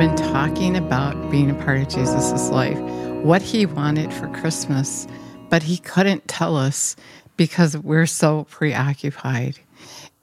been talking about being a part of Jesus' life, what he wanted for Christmas, but he couldn't tell us because we're so preoccupied.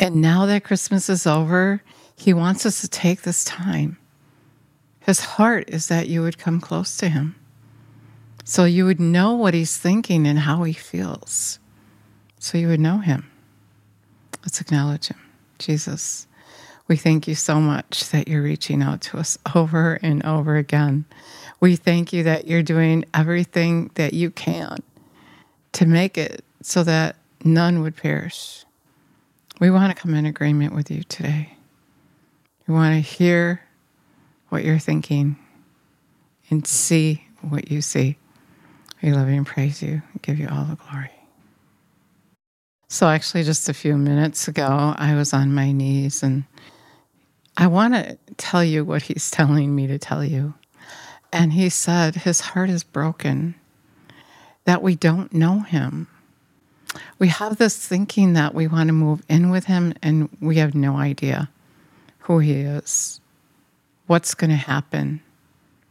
And now that Christmas is over, he wants us to take this time. His heart is that you would come close to him so you would know what he's thinking and how he feels, so you would know him. Let's acknowledge him. Jesus, we thank you so much that you're reaching out to us over and over again. We thank you that you're doing everything that you can to make it so that none would perish. We want to come in agreement with you today. We want to hear what you're thinking and see what you see. We love you and praise you and give you all the glory. So, actually, just a few minutes ago, I was on my knees and I want to tell you what he's telling me to tell you. And he said his heart is broken, that we don't know him. We have this thinking that we want to move in with him, and we have no idea who he is, what's going to happen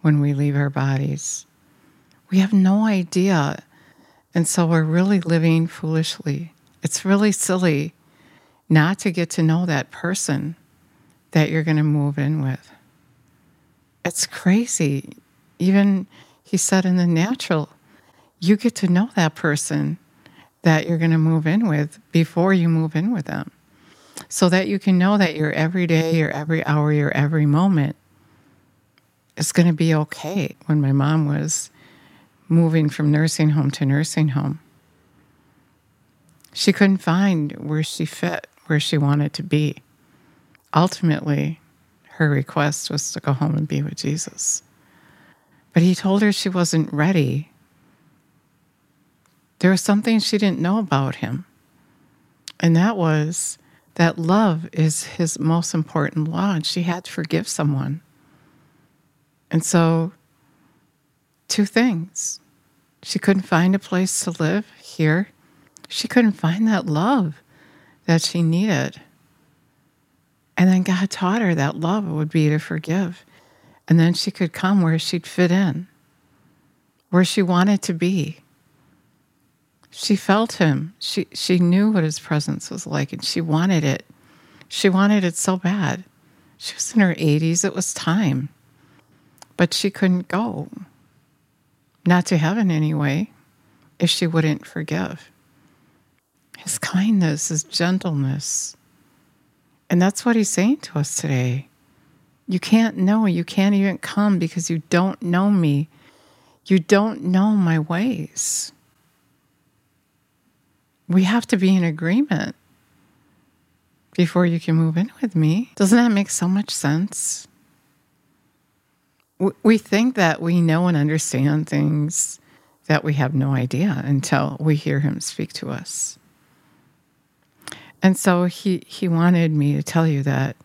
when we leave our bodies. We have no idea. And so we're really living foolishly. It's really silly not to get to know that person that you're going to move in with. It's crazy. Even he said in the natural, you get to know that person that you're going to move in with before you move in with them so that you can know that your every day, your every hour, your every moment is going to be okay. When my mom was moving from nursing home to nursing home, she couldn't find where she fit, where she wanted to be. Ultimately, her request was to go home and be with Jesus. But he told her she wasn't ready. There was something she didn't know about him, and that was that love is his most important law, and she had to forgive someone. And so, two things. She couldn't find a place to live here she couldn't find that love that she needed. And then God taught her that love would be to forgive. And then she could come where she'd fit in, where she wanted to be. She felt him. She, she knew what his presence was like, and she wanted it. She wanted it so bad. She was in her 80s. It was time. But she couldn't go. Not to heaven, anyway, if she wouldn't forgive his kindness, his gentleness. And that's what he's saying to us today. You can't know, you can't even come because you don't know me. You don't know my ways. We have to be in agreement before you can move in with me. Doesn't that make so much sense? We think that we know and understand things that we have no idea until we hear him speak to us. And so he, he wanted me to tell you that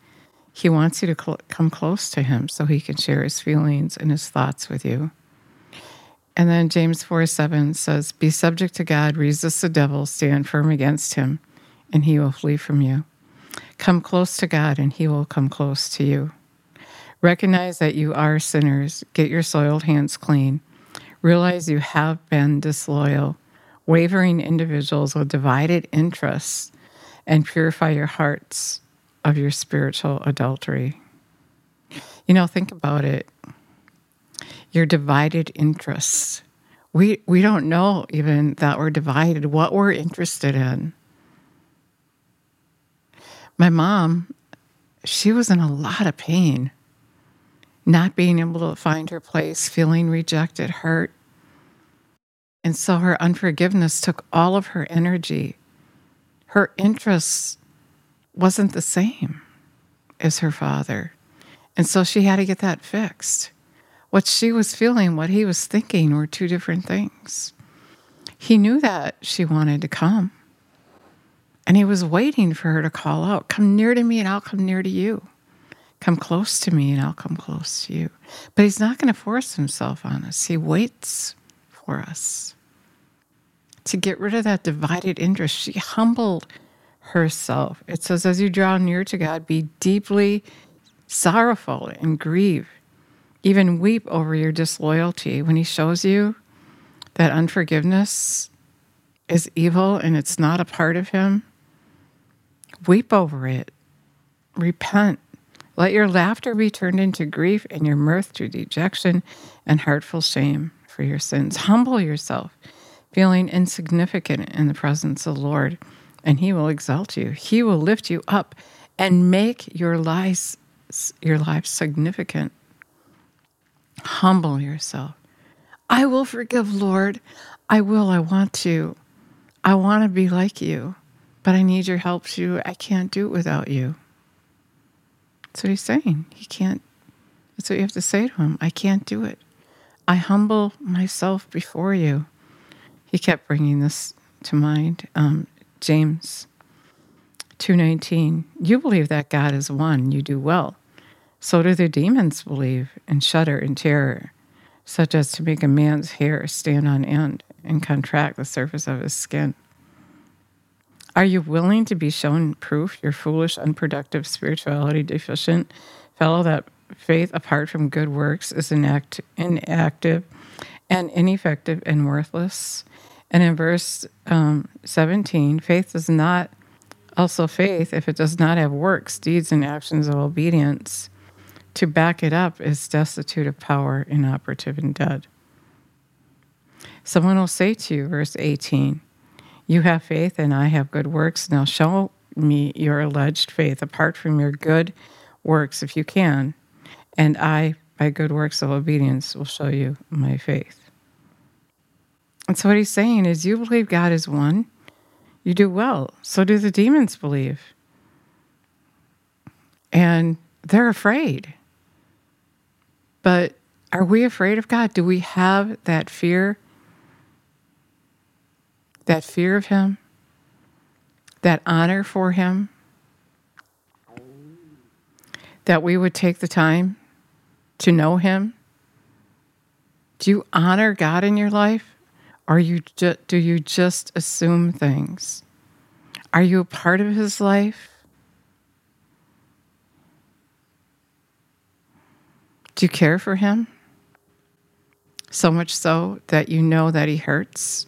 he wants you to cl- come close to him so he can share his feelings and his thoughts with you. And then James 4 7 says, Be subject to God, resist the devil, stand firm against him, and he will flee from you. Come close to God, and he will come close to you. Recognize that you are sinners. Get your soiled hands clean. Realize you have been disloyal, wavering individuals with divided interests and purify your hearts of your spiritual adultery. You know, think about it. Your divided interests. We, we don't know even that we're divided, what we're interested in. My mom, she was in a lot of pain, not being able to find her place, feeling rejected, hurt. And so her unforgiveness took all of her energy her interests wasn't the same as her father. And so she had to get that fixed. What she was feeling, what he was thinking were two different things. He knew that she wanted to come. And he was waiting for her to call out, Come near to me and I'll come near to you. Come close to me and I'll come close to you. But he's not going to force himself on us, he waits for us to get rid of that divided interest. She humbled herself. It says, as you draw near to God, be deeply sorrowful and grieve. Even weep over your disloyalty when He shows you that unforgiveness is evil and it's not a part of Him. Weep over it. Repent. Let your laughter be turned into grief and your mirth to dejection and heartful shame for your sins. Humble yourself, feeling insignificant in the presence of the Lord, and He will exalt you. He will lift you up and make your lives your life significant. Humble yourself. I will forgive, Lord. I will. I want to. I want to be like you, but I need your help too. I can't do it without you. That's what he's saying. He can't. That's what you have to say to him. I can't do it. I humble myself before you. He kept bringing this to mind. Um, James 2:19. You believe that God is one. You do well. So do the demons believe and shudder in terror, such as to make a man's hair stand on end and contract the surface of his skin. Are you willing to be shown proof, your foolish, unproductive, spirituality deficient fellow, that faith apart from good works is inact- inactive and ineffective and worthless? And in verse um, 17, faith does not, also faith, if it does not have works, deeds, and actions of obedience, to back it up is destitute of power, inoperative, and dead. Someone will say to you, verse 18, You have faith and I have good works. Now show me your alleged faith apart from your good works if you can, and I, by good works of obedience, will show you my faith. And so what he's saying is, You believe God is one, you do well. So do the demons believe. And they're afraid. But are we afraid of God? Do we have that fear? That fear of Him? That honor for Him? That we would take the time to know Him? Do you honor God in your life? Or you ju- do you just assume things? Are you a part of His life? Do you care for him? So much so that you know that he hurts?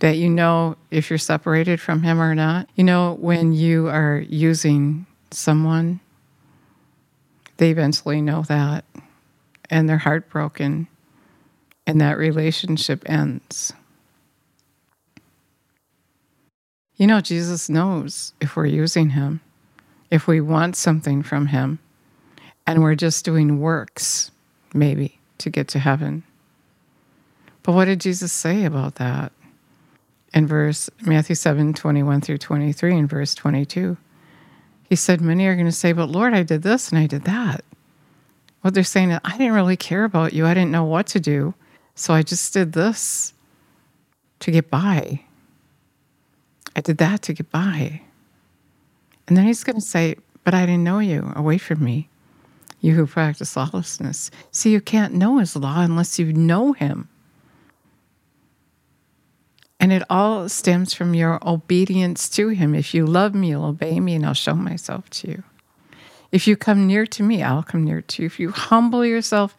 That you know if you're separated from him or not? You know, when you are using someone, they eventually know that and they're heartbroken and that relationship ends. You know, Jesus knows if we're using him, if we want something from him, and we're just doing works, maybe, to get to heaven. But what did Jesus say about that? In verse Matthew 7 21 through 23 and verse 22, he said, Many are going to say, But Lord, I did this and I did that. What they're saying is, I didn't really care about you. I didn't know what to do. So I just did this to get by. I did that to get by. And then he's going to say, But I didn't know you. Away from me you who practice lawlessness. See, you can't know his law unless you know him. And it all stems from your obedience to him. If you love me, you'll obey me, and I'll show myself to you. If you come near to me, I'll come near to you. If you humble yourself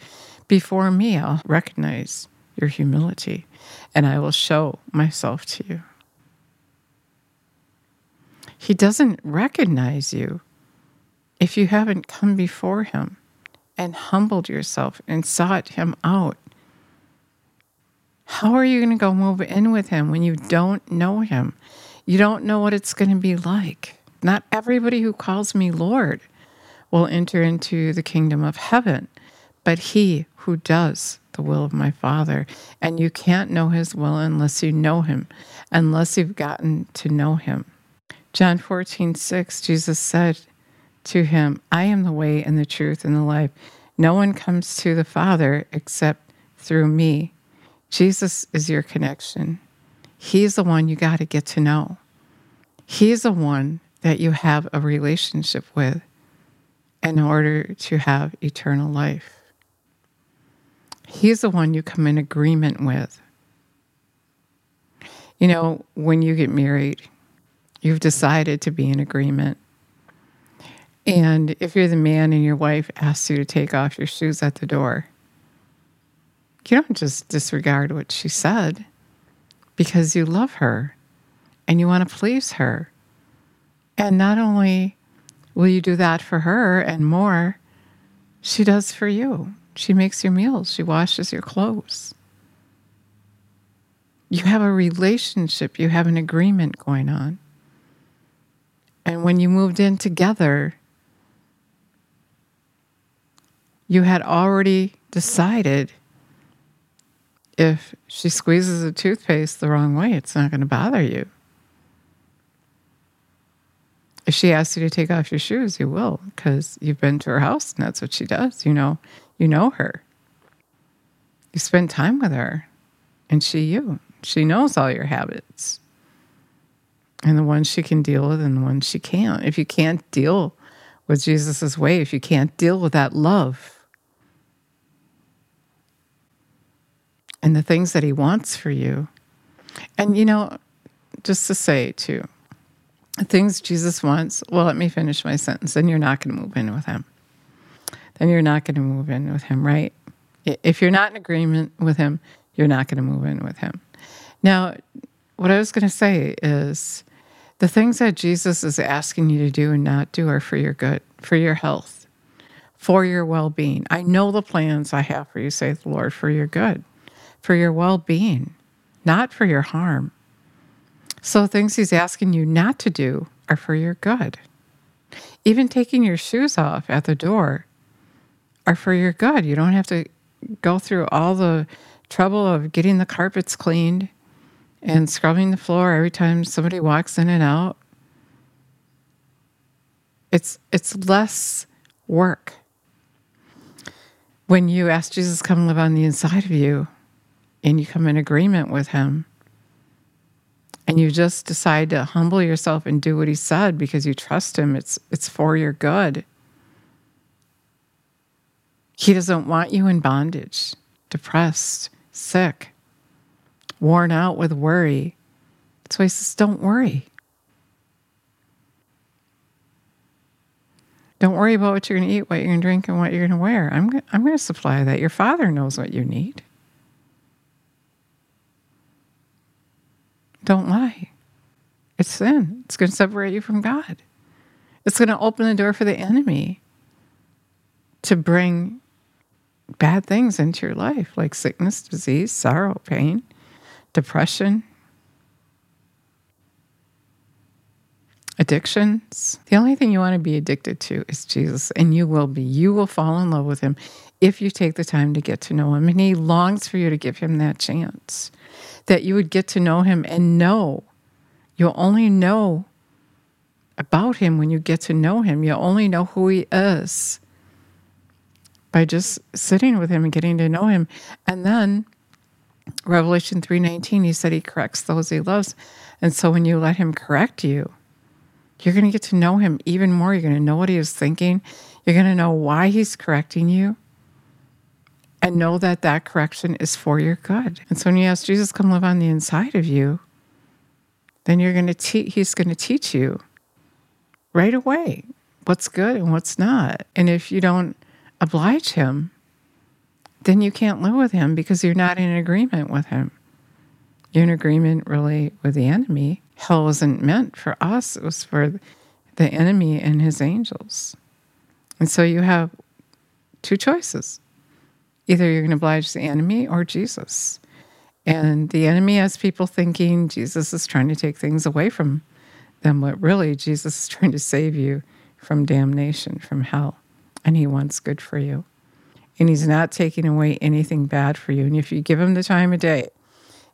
before me, I'll recognize your humility, and I will show myself to you. He doesn't recognize you if you haven't come before Him and humbled yourself and sought Him out, how are you going to go move in with Him when you don't know Him? You don't know what it's going to be like. Not everybody who calls me Lord will enter into the kingdom of heaven, but he who does the will of my Father. And you can't know His will unless you know Him, unless you've gotten to know Him. John 14, 6, Jesus said, to him, I am the way and the truth and the life. No one comes to the Father except through me. Jesus is your connection. He's the one you got to get to know. He's the one that you have a relationship with in order to have eternal life. He's the one you come in agreement with. You know, when you get married, You've decided to be in agreement. And if you're the man and your wife asks you to take off your shoes at the door, you don't just disregard what she said because you love her and you want to please her. And not only will you do that for her and more, she does for you. She makes your meals, she washes your clothes. You have a relationship, you have an agreement going on. And when you moved in together, you had already decided if she squeezes a toothpaste the wrong way, it's not going to bother you. If she asks you to take off your shoes, you will because you've been to her house and that's what she does. You know, you know her. You spend time with her and she you. She knows all your habits and the ones she can deal with and the ones she can't. If you can't deal with Jesus's way, if you can't deal with that love, and the things that He wants for you. And, you know, just to say, too, things Jesus wants, well, let me finish my sentence. and you're not going to move in with Him. Then you're not going to move in with Him, right? If you're not in agreement with Him, you're not going to move in with Him. Now, what I was going to say is the things that Jesus is asking you to do and not do are for your good, for your health, for your well being. I know the plans I have for you, saith the Lord, for your good for your well being, not for your harm. So, things he's asking you not to do are for your good. Even taking your shoes off at the door are for your good. You don't have to go through all the trouble of getting the carpets cleaned and scrubbing the floor every time somebody walks in and out. It's it's less work. When you ask Jesus to come live on the inside of you, and you come in agreement with him and you just decide to humble yourself and do what he said because you trust him it's it's for your good he doesn't want you in bondage depressed sick worn out with worry why he says don't worry don't worry about what you're going to eat what you're going to drink and what you're going to wear i'm, I'm going to supply that your father knows what you need Don't lie. It's sin. It's going to separate you from God. It's going to open the door for the enemy to bring bad things into your life, like sickness, disease, sorrow, pain, depression, addictions. The only thing you want to be addicted to is Jesus, and you will be. You will fall in love with him if you take the time to get to know him. And he longs for you to give him that chance that you would get to know him and know. You'll only know about him when you get to know him. You'll only know who he is by just sitting with him and getting to know him. And then Revelation 3:19 he said he corrects those he loves. And so when you let him correct you, you're going to get to know him even more. You're going to know what he is thinking. You're going to know why he's correcting you and know that that correction is for your good. And so when you ask Jesus come live on the inside of you, then you're going to teach he's going to teach you right away what's good and what's not. And if you don't oblige him, then you can't live with him because you're not in agreement with him. You're in agreement really with the enemy. Hell wasn't meant for us, it was for the enemy and his angels. And so you have two choices Either you're going to oblige the enemy or Jesus. And the enemy has people thinking Jesus is trying to take things away from them, but really, Jesus is trying to save you from damnation, from hell. And he wants good for you. And he's not taking away anything bad for you. And if you give him the time of day,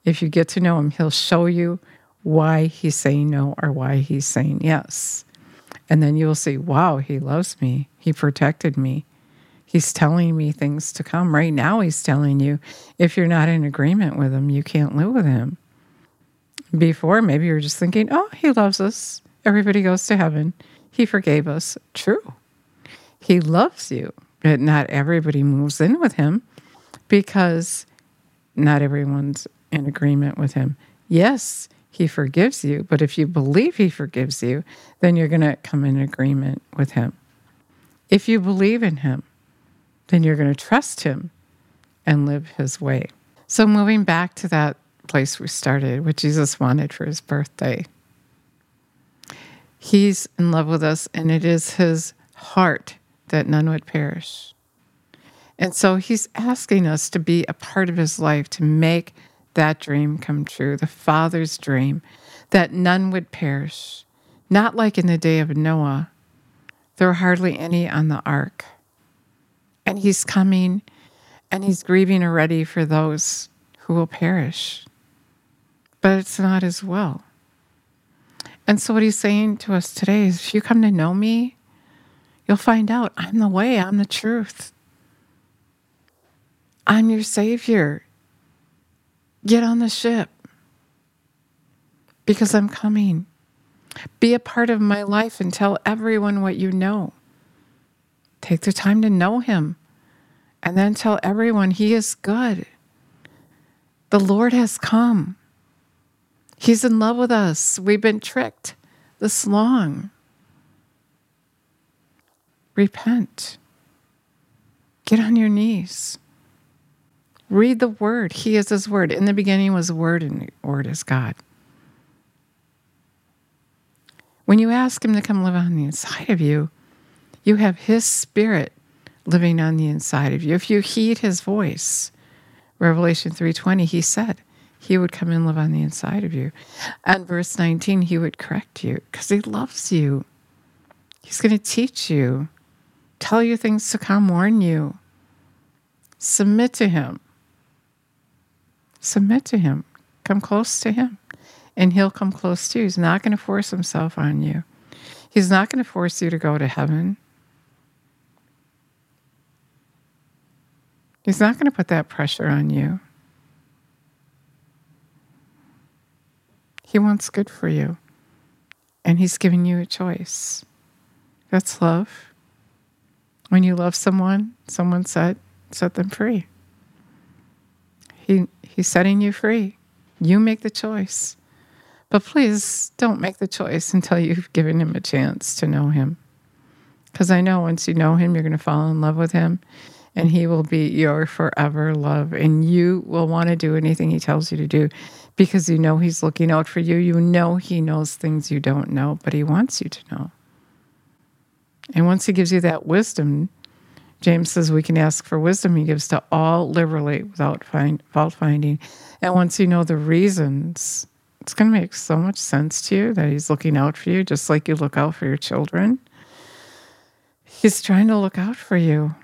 if you get to know him, he'll show you why he's saying no or why he's saying yes. And then you'll see, wow, he loves me. He protected me. He's telling me things to come. Right now, he's telling you if you're not in agreement with him, you can't live with him. Before, maybe you're just thinking, oh, he loves us. Everybody goes to heaven. He forgave us. True. He loves you, but not everybody moves in with him because not everyone's in agreement with him. Yes, he forgives you, but if you believe he forgives you, then you're going to come in agreement with him. If you believe in him, then you're going to trust him and live his way. So, moving back to that place we started, what Jesus wanted for his birthday, he's in love with us, and it is his heart that none would perish. And so he's asking us to be a part of his life to make that dream come true, the Father's dream, that none would perish. Not like in the day of Noah, there were hardly any on the ark. And he's coming and he's grieving already for those who will perish. But it's not his will. And so, what he's saying to us today is if you come to know me, you'll find out I'm the way, I'm the truth. I'm your Savior. Get on the ship because I'm coming. Be a part of my life and tell everyone what you know. Take the time to know Him and then tell everyone He is good. The Lord has come. He's in love with us. We've been tricked this long. Repent. Get on your knees. Read the word. He is his word. In the beginning was the word, and the word is God. When you ask him to come live on the inside of you, you have his spirit living on the inside of you. If you heed his voice, Revelation 3:20, he said, he would come and live on the inside of you. And verse 19, he would correct you because he loves you. He's going to teach you, tell you things to come, warn you. Submit to him. Submit to Him. Come close to Him, and He'll come close to you. He's not going to force Himself on you. He's not going to force you to go to heaven. He's not going to put that pressure on you. He wants good for you, and He's giving you a choice. That's love. When you love someone, someone said, set them free. He, he's setting you free. You make the choice. But please don't make the choice until you've given him a chance to know him. Because I know once you know him, you're going to fall in love with him and he will be your forever love. And you will want to do anything he tells you to do because you know he's looking out for you. You know he knows things you don't know, but he wants you to know. And once he gives you that wisdom, James says we can ask for wisdom. He gives to all liberally without find, fault finding. And once you know the reasons, it's going to make so much sense to you that he's looking out for you, just like you look out for your children. He's trying to look out for you.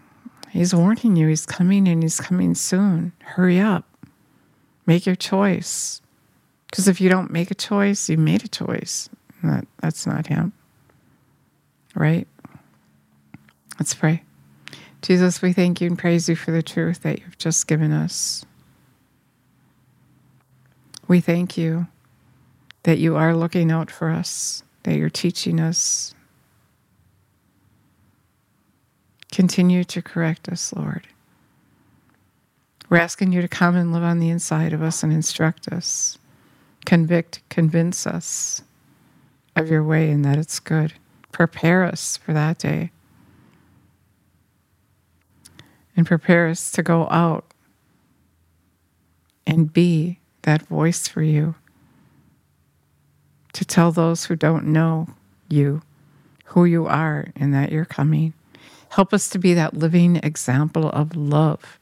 He's warning you. He's coming and he's coming soon. Hurry up. Make your choice. Because if you don't make a choice, you made a choice. That, that's not him. Right? Let's pray. Jesus, we thank you and praise you for the truth that you've just given us. We thank you that you are looking out for us, that you're teaching us. Continue to correct us, Lord. We're asking you to come and live on the inside of us and instruct us, convict, convince us of your way and that it's good. Prepare us for that day and prepare us to go out and be that voice for you, to tell those who don't know you who you are and that you're coming. Help us to be that living example of love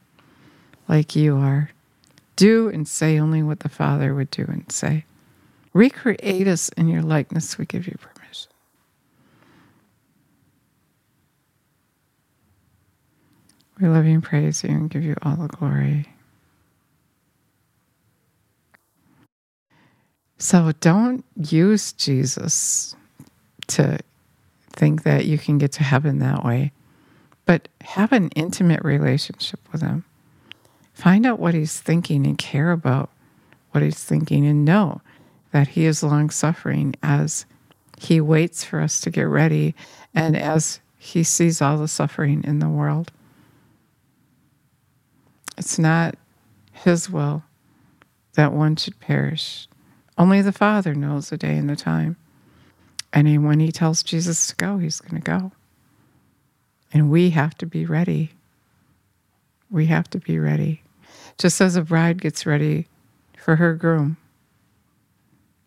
like you are. Do and say only what the Father would do and say. Recreate us in your likeness, we give you permission. We love you and praise you and give you all the glory. So don't use Jesus to think that you can get to heaven that way, but have an intimate relationship with him. Find out what he's thinking and care about what he's thinking and know that he is long suffering as he waits for us to get ready and as he sees all the suffering in the world. It's not his will that one should perish, Only the Father knows the day and the time. And when he tells Jesus to go, he's going to go. And we have to be ready. We have to be ready. Just as a bride gets ready for her groom,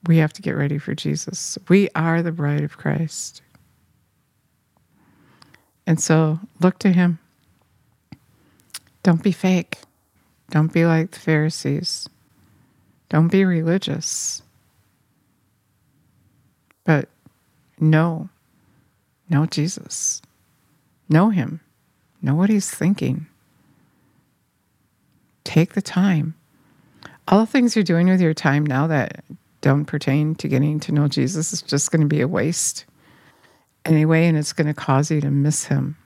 we have to get ready for Jesus. We are the bride of Christ. And so look to him. Don't be fake. Don't be like the Pharisees. Don't be religious. But know, know Jesus. Know him. Know what he's thinking. Take the time. All the things you're doing with your time now that don't pertain to getting to know Jesus is just going to be a waste anyway, and it's going to cause you to miss him.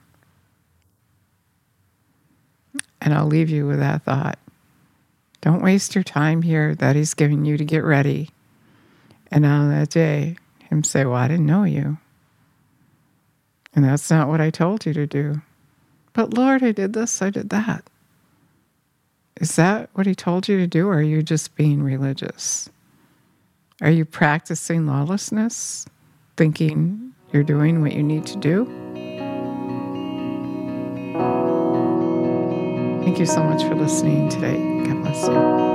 And I'll leave you with that thought. Don't waste your time here that he's giving you to get ready. And on that day, him say, Well, I didn't know you. And that's not what I told you to do. But Lord, I did this, I did that. Is that what he told you to do, or are you just being religious? Are you practicing lawlessness, thinking you're doing what you need to do? Thank you so much for listening today. God bless you.